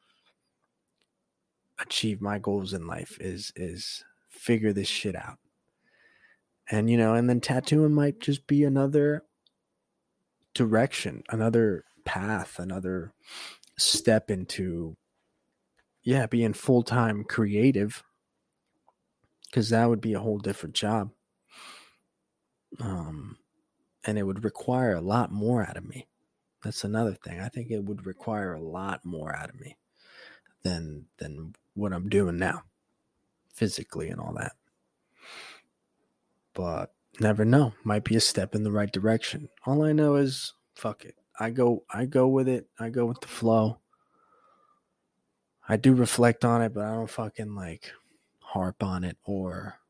achieve my goals in life is is figure this shit out. And you know, and then tattooing might just be another direction, another path, another step into yeah, being full-time creative cuz that would be a whole different job. Um and it would require a lot more out of me. That's another thing. I think it would require a lot more out of me than than what I'm doing now physically and all that. but never know. Might be a step in the right direction. All I know is fuck it. I go I go with it. I go with the flow. I do reflect on it, but I don't fucking like harp on it or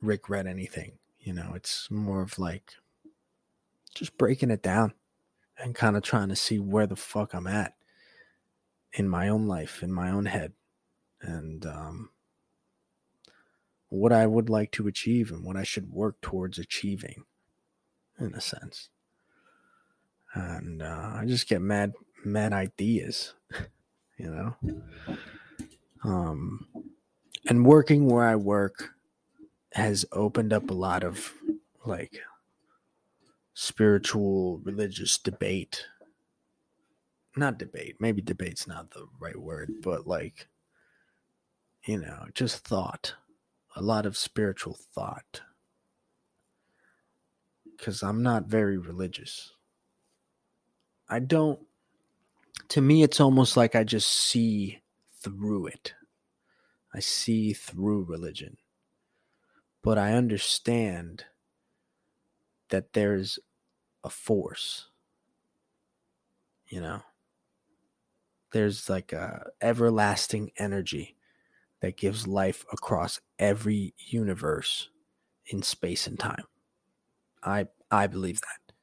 regret anything. You know, it's more of like just breaking it down and kind of trying to see where the fuck I'm at in my own life, in my own head, and um, what I would like to achieve and what I should work towards achieving, in a sense. And uh, I just get mad, mad ideas, (laughs) you know. Um, and working where I work has opened up a lot of like spiritual religious debate. Not debate maybe debate's not the right word but like you know just thought a lot of spiritual thought. Because i'm not very religious. I don't to me it's almost like i just see through it. I see through religion. But i understand that there's a force you know? There's like a everlasting energy that gives life across every universe in space and time. I i believe that.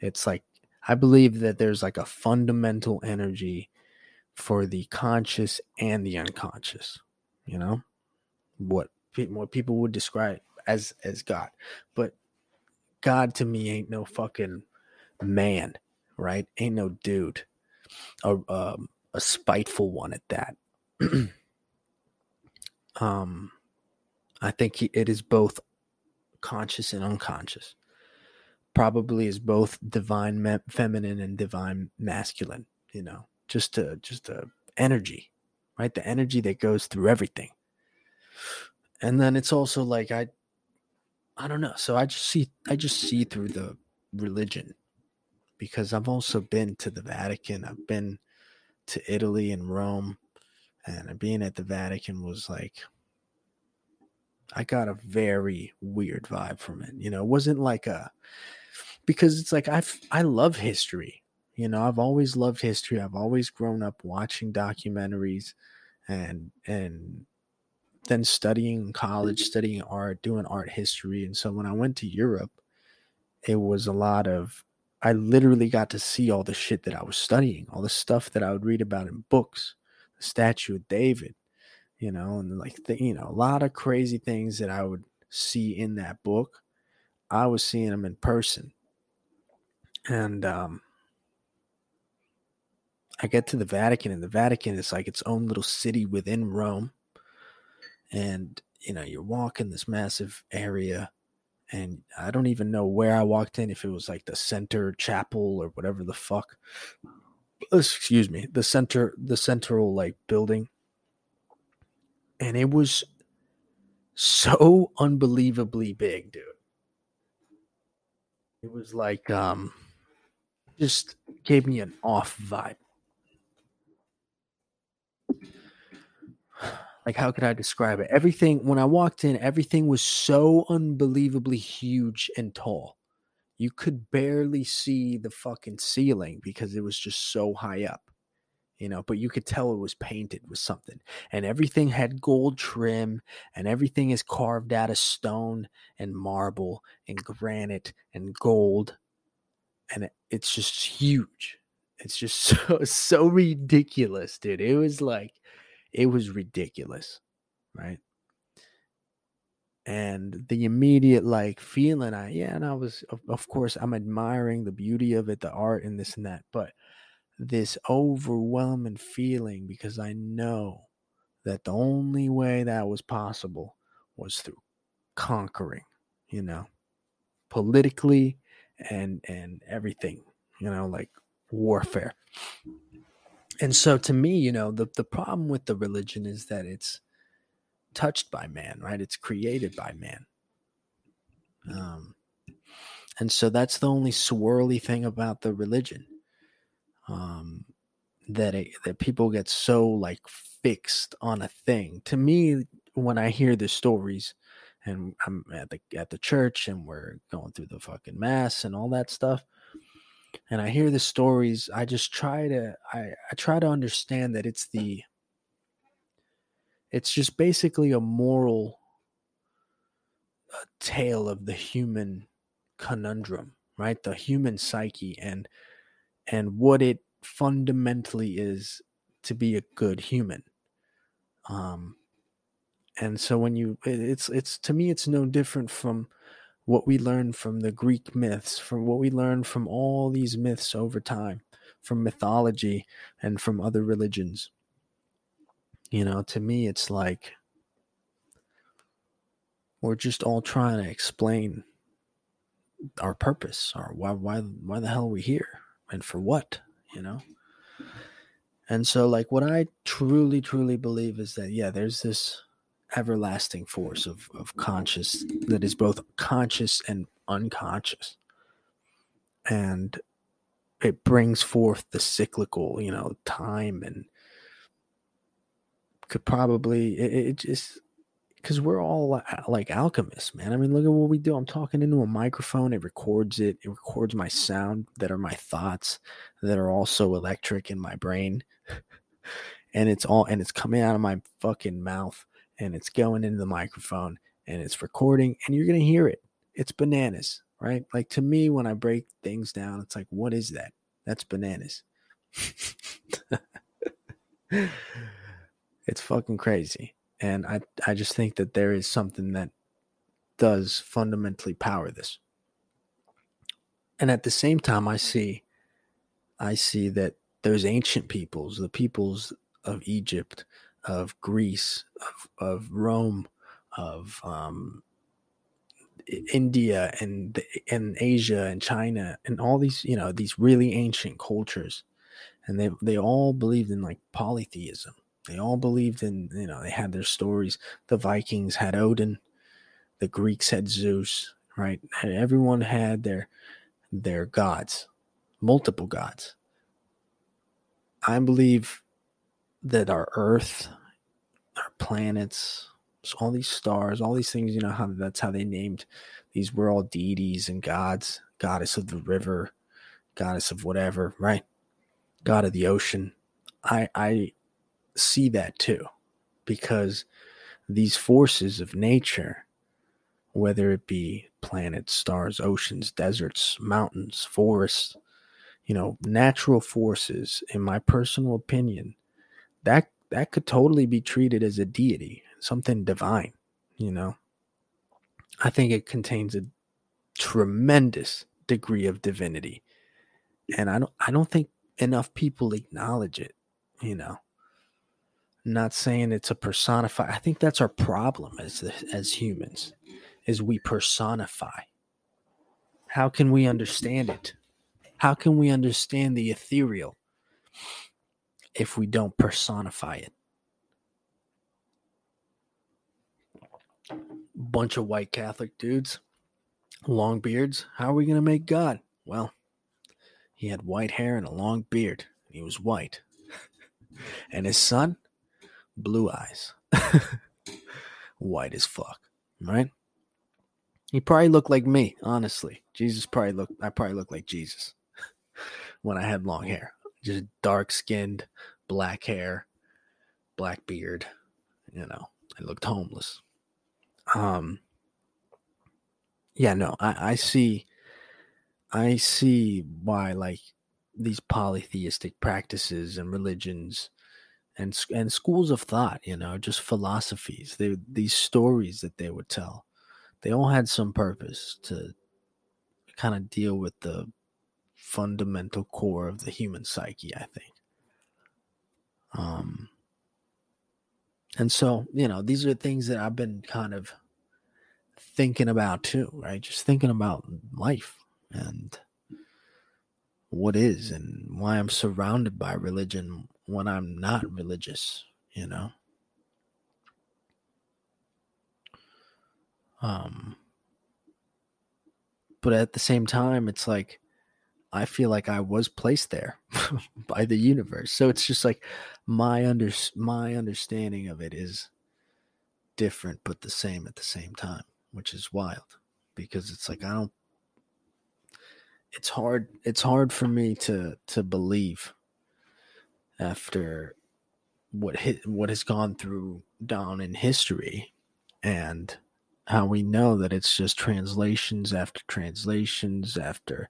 It's like i believe that there's like a fundamental energy for the conscious and the unconscious you know? What what people would describe as as god. But God to me ain't no fucking man, right? Ain't no dude, a um, a spiteful one at that. (clears throat) um, I think he, it is both conscious and unconscious. Probably is both divine me- feminine and divine masculine. You know, just a just a energy, right? The energy that goes through everything. And then it's also like I I don't know. So I just see I just see through the religion because I've also been to the Vatican. I've been to Italy and Rome and being at the Vatican was like I got a very weird vibe from it. You know, it wasn't like a because it's like I I love history. You know, I've always loved history. I've always grown up watching documentaries and and then studying college, studying art, doing art history. And so when I went to Europe, it was a lot of, I literally got to see all the shit that I was studying, all the stuff that I would read about in books, the statue of David, you know, and like, the, you know, a lot of crazy things that I would see in that book. I was seeing them in person. And, um, I get to the Vatican, and the Vatican is like its own little city within Rome and you know you're walking this massive area and i don't even know where i walked in if it was like the center chapel or whatever the fuck. Excuse me the center the central like building. And it was so unbelievably big dude. It was like um just gave me an off vibe like how could I describe it? Everything when I walked in, everything was so unbelievably huge and tall. You could barely see the fucking ceiling because it was just so high up. You know, but you could tell it was painted with something. And everything had gold trim and everything is carved out of stone and marble and granite and gold. And it's just huge. It's just (laughs) so so ridiculous, dude. It was like it was ridiculous, right? And the immediate like feeling, I yeah, and I was of, of course I'm admiring the beauty of it, the art and this and that, but this overwhelming feeling because I know that the only way that was possible was through conquering, you know, politically and and everything, you know, like warfare and so to me you know the, the problem with the religion is that it's touched by man right it's created by man um, and so that's the only swirly thing about the religion um, that it, that people get so like fixed on a thing to me when i hear the stories and I'm at the at the church and we're going through the fucking mass and all that stuff. And I hear the stories. I just try to I, I try to understand that it's the it's just basically a moral a tale of the human conundrum, right? The human psyche and and what it fundamentally is to be a good human. Um and so when you it's it's to me it's no different from what we learn from the Greek myths, from what we learn from all these myths over time, from mythology and from other religions. You know, to me it's like we're just all trying to explain our purpose or why why why the hell are we here and for what, you know? And so like what I truly truly believe is that yeah, there's this everlasting force of, of conscious that is both conscious and unconscious. And it brings forth the cyclical, you know, time and could probably it, it just because we're all uh, like alchemists, man. I mean, look at what we do. I'm talking into a microphone. It records it. It records my sound that are my thoughts that are also electric in my brain. (laughs) and it's all and it's coming out of my fucking mouth and it's going into the microphone and it's recording and you're going to hear it. It's bananas, right? Like to me, when I break things down, it's like, what is that? That's bananas. (laughs) it's fucking crazy. And I, I just think that there is something that does fundamentally power this. And at the same time, I see, I see that those ancient peoples, the peoples of Egypt, of Greece, of, of Rome, of um, India and and Asia and China and all these you know these really ancient cultures, and they they all believed in like polytheism. They all believed in you know they had their stories. The Vikings had Odin, the Greeks had Zeus, right? And everyone had their their gods, multiple gods. I believe that our Earth, our planets, all these stars, all these things, you know, how that's how they named these were all deities and gods, goddess of the river, goddess of whatever, right? God of the ocean. I I see that too, because these forces of nature, whether it be planets, stars, oceans, deserts, mountains, forests, you know, natural forces, in my personal opinion, that that could totally be treated as a deity, something divine, you know. I think it contains a tremendous degree of divinity. And I don't I don't think enough people acknowledge it, you know. not saying it's a personify. I think that's our problem as as humans is we personify. How can we understand it? How can we understand the ethereal? If we don't personify it. Bunch of white Catholic dudes, long beards. How are we going to make God? Well, he had white hair and a long beard. He was white. (laughs) and his son, blue eyes. (laughs) white as fuck, right? He probably looked like me, honestly. Jesus probably looked, I probably looked like Jesus (laughs) when I had long hair just dark skinned, black hair, black beard. You know, I looked homeless. Um, yeah, no, I, I see, I see why like these polytheistic practices and religions and and schools of thought, you know, just philosophies. They these stories that they would tell, they all had some purpose to kind of deal with the fundamental core of the human psyche, I think. Um, and so, you know, these are things that I've been kind of thinking about too, right? Just thinking about life and what is and why I'm surrounded by religion when I'm not religious, you know? Um, but at the same time, it's like, I feel like I was placed there (laughs) by the universe. So it's just like my under my understanding of it is different but the same at the same time, which is wild because it's like I don't it's hard it's hard for me to to believe after what hit what has gone through down in history and how we know that it's just translations after translations after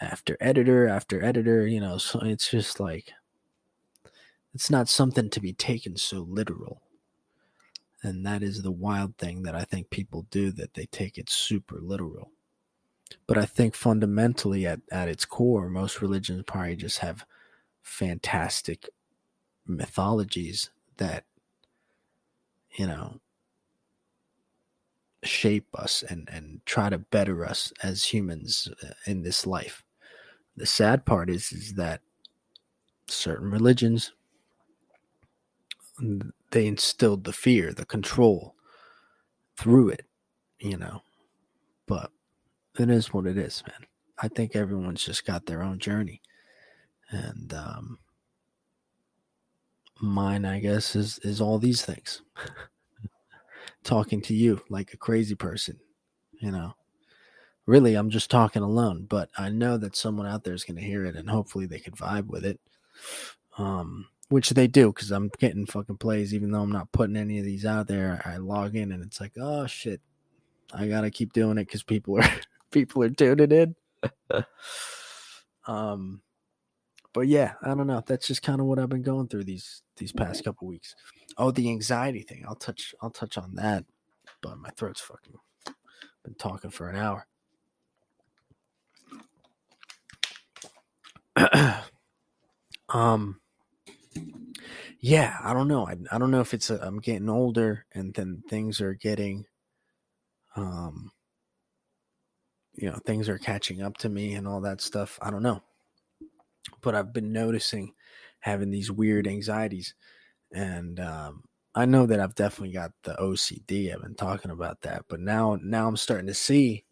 after editor after editor you know so it's just like it's not something to be taken so literal. And that is the wild thing that i think people do that they take it super literal. But i think fundamentally at, at its core most religions probably just have fantastic mythologies that you know shape us and and try to better us as humans uh, in this life the sad part is is that certain religions they instilled the fear the control through it you know? But it is what it is man. I think everyone's just got their own journey. And um mine i guess is is all these things. (laughs) Talking to you like a crazy person you know really i'm just talking alone but i know that someone out there is going to hear it and hopefully they could vibe with it um which they do because i'm getting fucking plays even though i'm not putting any of these out there i log in and it's like oh shit i gotta keep doing it because people are (laughs) people are tuning in (laughs) um but yeah, I don't know. That's just kind of what I've been going through these these past couple weeks. Oh, the anxiety thing. I'll touch I'll touch on that. But my throat's fucking been talking for an hour. (clears throat) um yeah, I don't know. I, I don't know if it's a, I'm getting older and then things are getting um you know, things are catching up to me and all that stuff. I don't know but I've been noticing having these weird anxieties. And um, I know that I've definitely got the OCD. I've been talking about that, but now now I'm starting to see.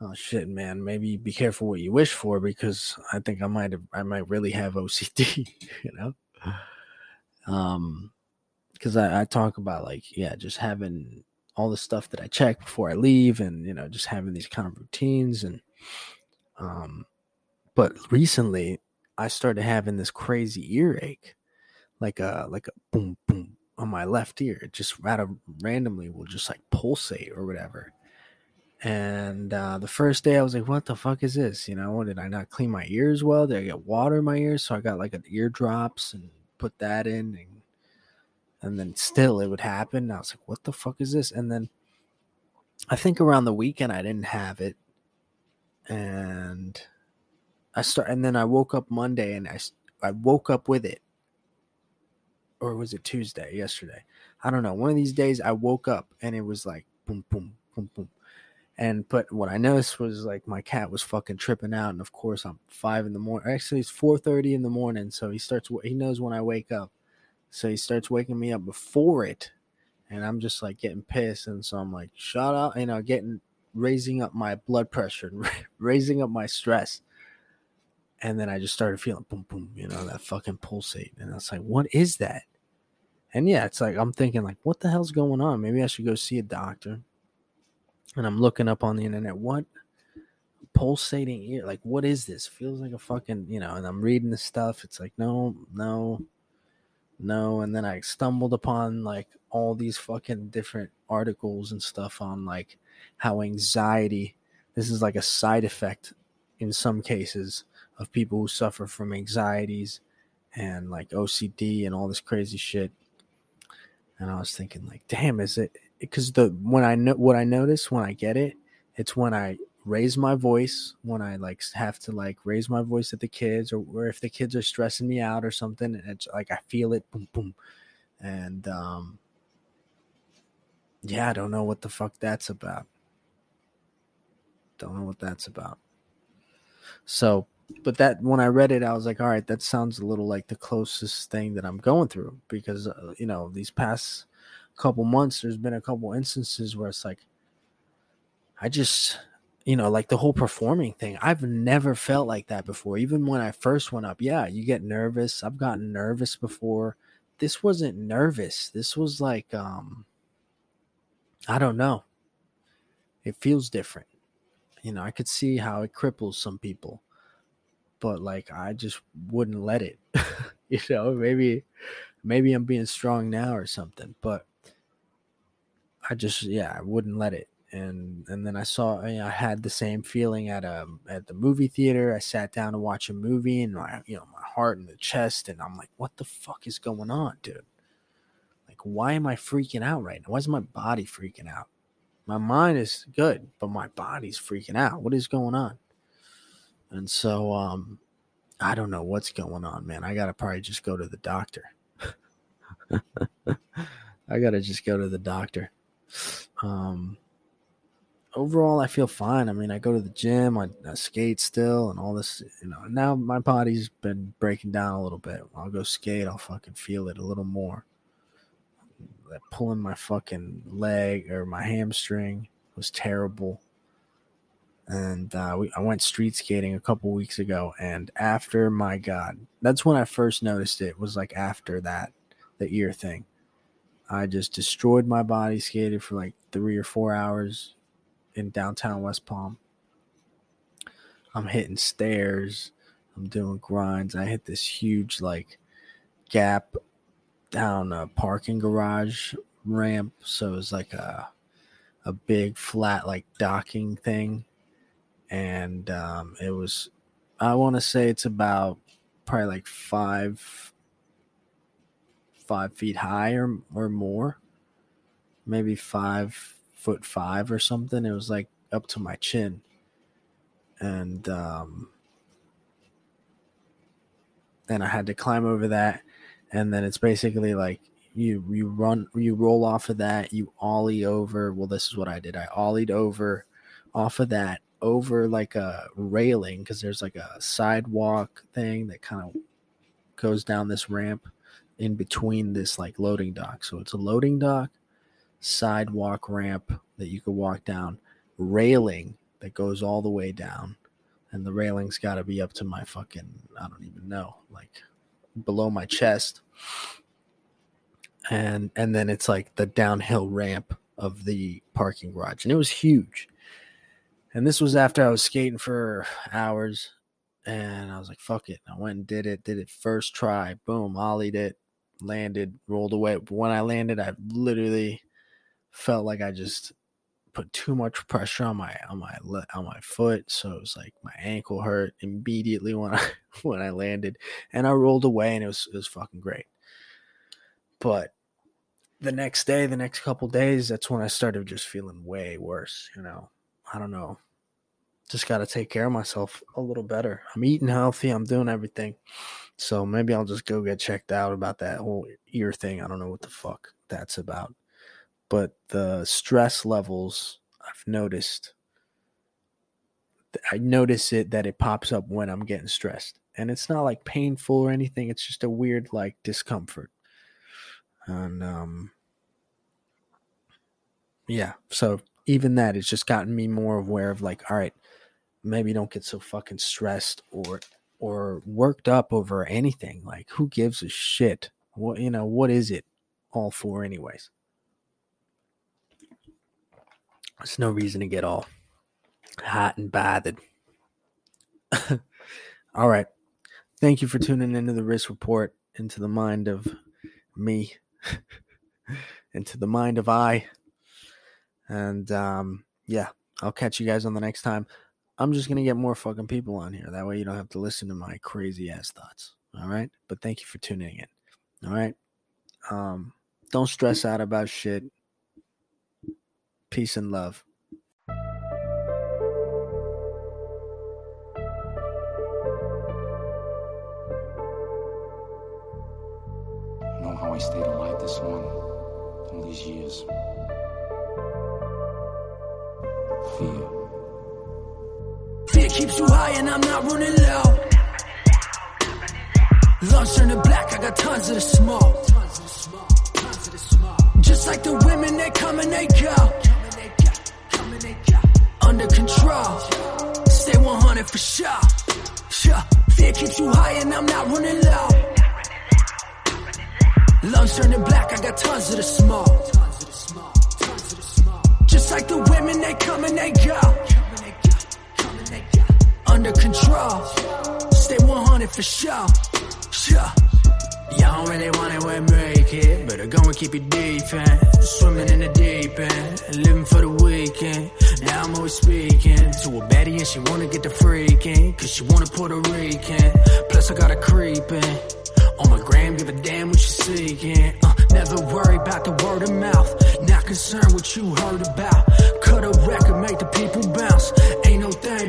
Oh shit, man! Maybe be careful what you wish for because I think I might have, I might really have (laughs) OCD. You know, um, because I, I talk about like yeah, just having all the stuff that I check before I leave, and you know, just having these kind of routines and um, but recently I started having this crazy earache, like a like a boom boom on my left ear. It just out of randomly will just like pulsate or whatever. And uh, the first day I was like, "What the fuck is this?" You know, did I not clean my ears well? Did I get water in my ears? So I got like an ear drops and put that in, and and then still it would happen. And I was like, "What the fuck is this?" And then I think around the weekend I didn't have it, and I start, and then I woke up Monday and I, I woke up with it. Or was it Tuesday, yesterday? I don't know. One of these days I woke up and it was like boom, boom, boom, boom. And but what I noticed was like my cat was fucking tripping out, and of course I'm five in the morning. Actually, it's four thirty in the morning, so he starts. He knows when I wake up, so he starts waking me up before it, and I'm just like getting pissed, and so I'm like, shut up, you know, getting raising up my blood pressure, and (laughs) raising up my stress, and then I just started feeling boom, boom, you know, that fucking pulsate. And I was like, what is that? And yeah, it's like, I'm thinking, like, what the hell's going on? Maybe I should go see a doctor. And I'm looking up on the internet, what pulsating ear? Like, what is this? Feels like a fucking, you know, and I'm reading the stuff. It's like, no, no, no. And then I stumbled upon like all these fucking different articles and stuff on like how anxiety, this is like a side effect in some cases of people who suffer from anxieties and like OCD and all this crazy shit. And I was thinking, like, damn, is it because the when I know what I notice when I get it, it's when I raise my voice, when I like have to like raise my voice at the kids, or, or if the kids are stressing me out or something, and it's like I feel it, boom, boom, and um, yeah, I don't know what the fuck that's about. Don't know what that's about. So but that when I read it, I was like, all right, that sounds a little like the closest thing that I'm going through because uh, you know these past couple months, there's been a couple instances where it's like, I just, you know, like the whole performing thing. I've never felt like that before. Even when I first went up, yeah, you get nervous. I've gotten nervous before. This wasn't nervous. This was like, um, I don't know. it feels different. You know, I could see how it cripples some people, but like I just wouldn't let it. (laughs) you know, maybe maybe I'm being strong now or something, but I just yeah, I wouldn't let it. And and then I saw you know, I had the same feeling at a um, at the movie theater. I sat down to watch a movie and my you know my heart in the chest and I'm like, what the fuck is going on, dude? Like, why am I freaking out right now? Why is my body freaking out? My mind is good, but my body's freaking out. What is going on? And so um I don't know what's going on, man. I gotta probably just go to the doctor. (laughs) I gotta just go to the doctor. Um, overall, I feel fine. I mean, I go to the gym, I, I, skate still, and all this. You know, now my body's been breaking down a little bit. I'll go skate, I'll fucking feel it a little more. That pulling my fucking leg or my hamstring was terrible. And uh, we, I went street skating a couple weeks ago, and after my god, that's when I first noticed it. Was like after that, the ear thing I just destroyed my body, skated for like three or four hours in downtown West Palm. I'm hitting stairs. I'm doing grinds. I hit this huge like gap down a parking garage ramp. So it was like a a big flat like docking thing. And um, it was I want to say it's about probably like five five feet high or, or more, maybe five foot five or something. It was like up to my chin. And, um, and I had to climb over that. And then it's basically like you, you run, you roll off of that, you ollie over. Well, this is what I did. I ollied over off of that over like a railing because there's like a sidewalk thing that kind of goes down this ramp in between this like loading dock. So it's a loading dock, sidewalk ramp that you could walk down, railing that goes all the way down. And the railing's got to be up to my fucking, I don't even know, like below my chest. And and then it's like the downhill ramp of the parking garage. And it was huge. And this was after I was skating for hours and I was like, fuck it. I went and did it, did it first try, boom, ollied it, landed, rolled away. When I landed, I literally felt like I just put too much pressure on my on my on my foot, so it was like my ankle hurt immediately when I (laughs) when I landed, and I rolled away, and it was it was fucking great. But the next day, the next couple days, that's when I started just feeling way worse. You know, I don't know. Just got to take care of myself a little better. I'm eating healthy. I'm doing everything. So maybe I'll just go get checked out about that whole ear thing. I don't know what the fuck that's about. But the stress levels I've noticed I notice it that it pops up when I'm getting stressed. And it's not like painful or anything. It's just a weird like discomfort. And um yeah, so even that it's just gotten me more aware of like, all right, maybe don't get so fucking stressed or or worked up over anything. Like, who gives a shit? What you know? What is it all for, anyways? There's no reason to get all hot and bothered. (laughs) all right. Thank you for tuning into the risk report, into the mind of me, (laughs) into the mind of I. And um, yeah, I'll catch you guys on the next time. I'm just gonna get more fucking people on here. That way you don't have to listen to my crazy ass thoughts. All right. But thank you for tuning in. All right. Um, don't stress out about shit. Peace and love. You know how I stayed alive this long all these years? Fear. Fear keeps you high and I'm not running low. Lungs turning black, I got tons of the smoke. Just like the women, they come and they go. Under control. Stay 100 for sure. Sure. Fear keeps you high and I'm not running low. Lungs turning black, I got tons of the smoke. Just like the women, they come and they go. Under control. Stay 100 for sure. Sure. Y'all don't really want it when make it. Better go and keep it deep in. Swimming in the deep end. Living for the weekend. Now I'm always speaking to a baddie and she wanna get the freaking. Cause she wanna Puerto Rican. Plus I got a creeping. On my gram, give a damn what you're seeking. Uh, never worry about the word of mouth. Not concerned what you heard about. Cut a record, make the people bounce.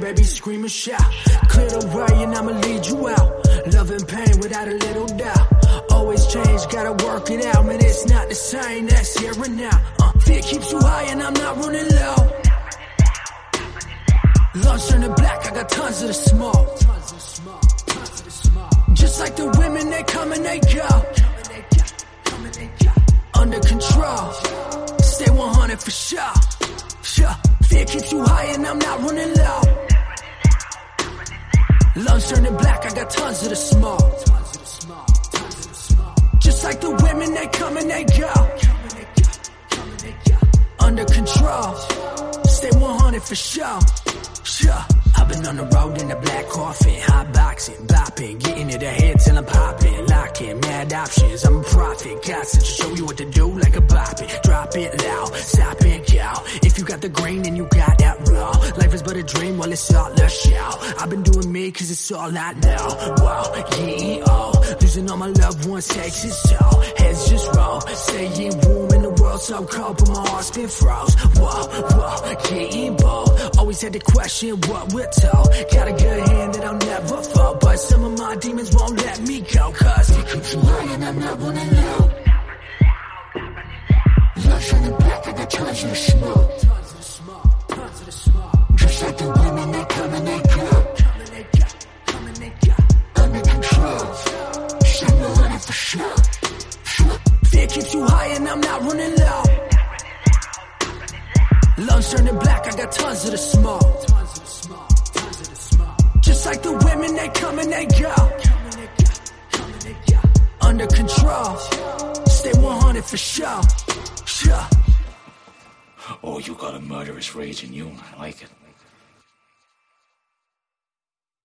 Baby, scream and shout. Clear the way and I'ma lead you out. Love and pain without a little doubt. Always change, gotta work it out. Man, it's not the same, that's here and now. Uh, fear keeps you high and I'm not running low. Lunch turning black, I got tons of the smoke. Just like the women, they come and they go. Under control. Stay 100 for sure. Sure. Fear keeps you high and I'm not running low. Lunch turning black, I got tons of the smoke. Just like the women, they come and they go. Under control. 100 for sure. Sure. I've been on the road in a black coffin, hot boxing, bopping, getting it ahead till I'm popping, locking, mad options. I'm a prophet, got to show you what to do like a bop it, drop it loud, stop it, go. If you got the grain and you got that raw, life is but a dream, well it's all a show. I've been doing me cause it's all I know. Wow, yeah, oh, losing all my loved ones takes its toll. Heads just roll, the world so cold, but my heart's been froze. Whoa, whoa, getting bold. Always had to question what we're told. Got a good hand that I'll never fall, but some of my demons won't let me go. Cause it keeps and I'm not low. Lunch on the block, I got tons of the smoke. Just like the women, they come and they go. Under control. Stay 100 for sure. Keeps you high and I'm not running low. Lunch turning black, I got tons of the smoke. Just like the women, they come and they go. Under control. Stay 100 for sure. Sure. Oh, you got a murderous rage in you. I like it.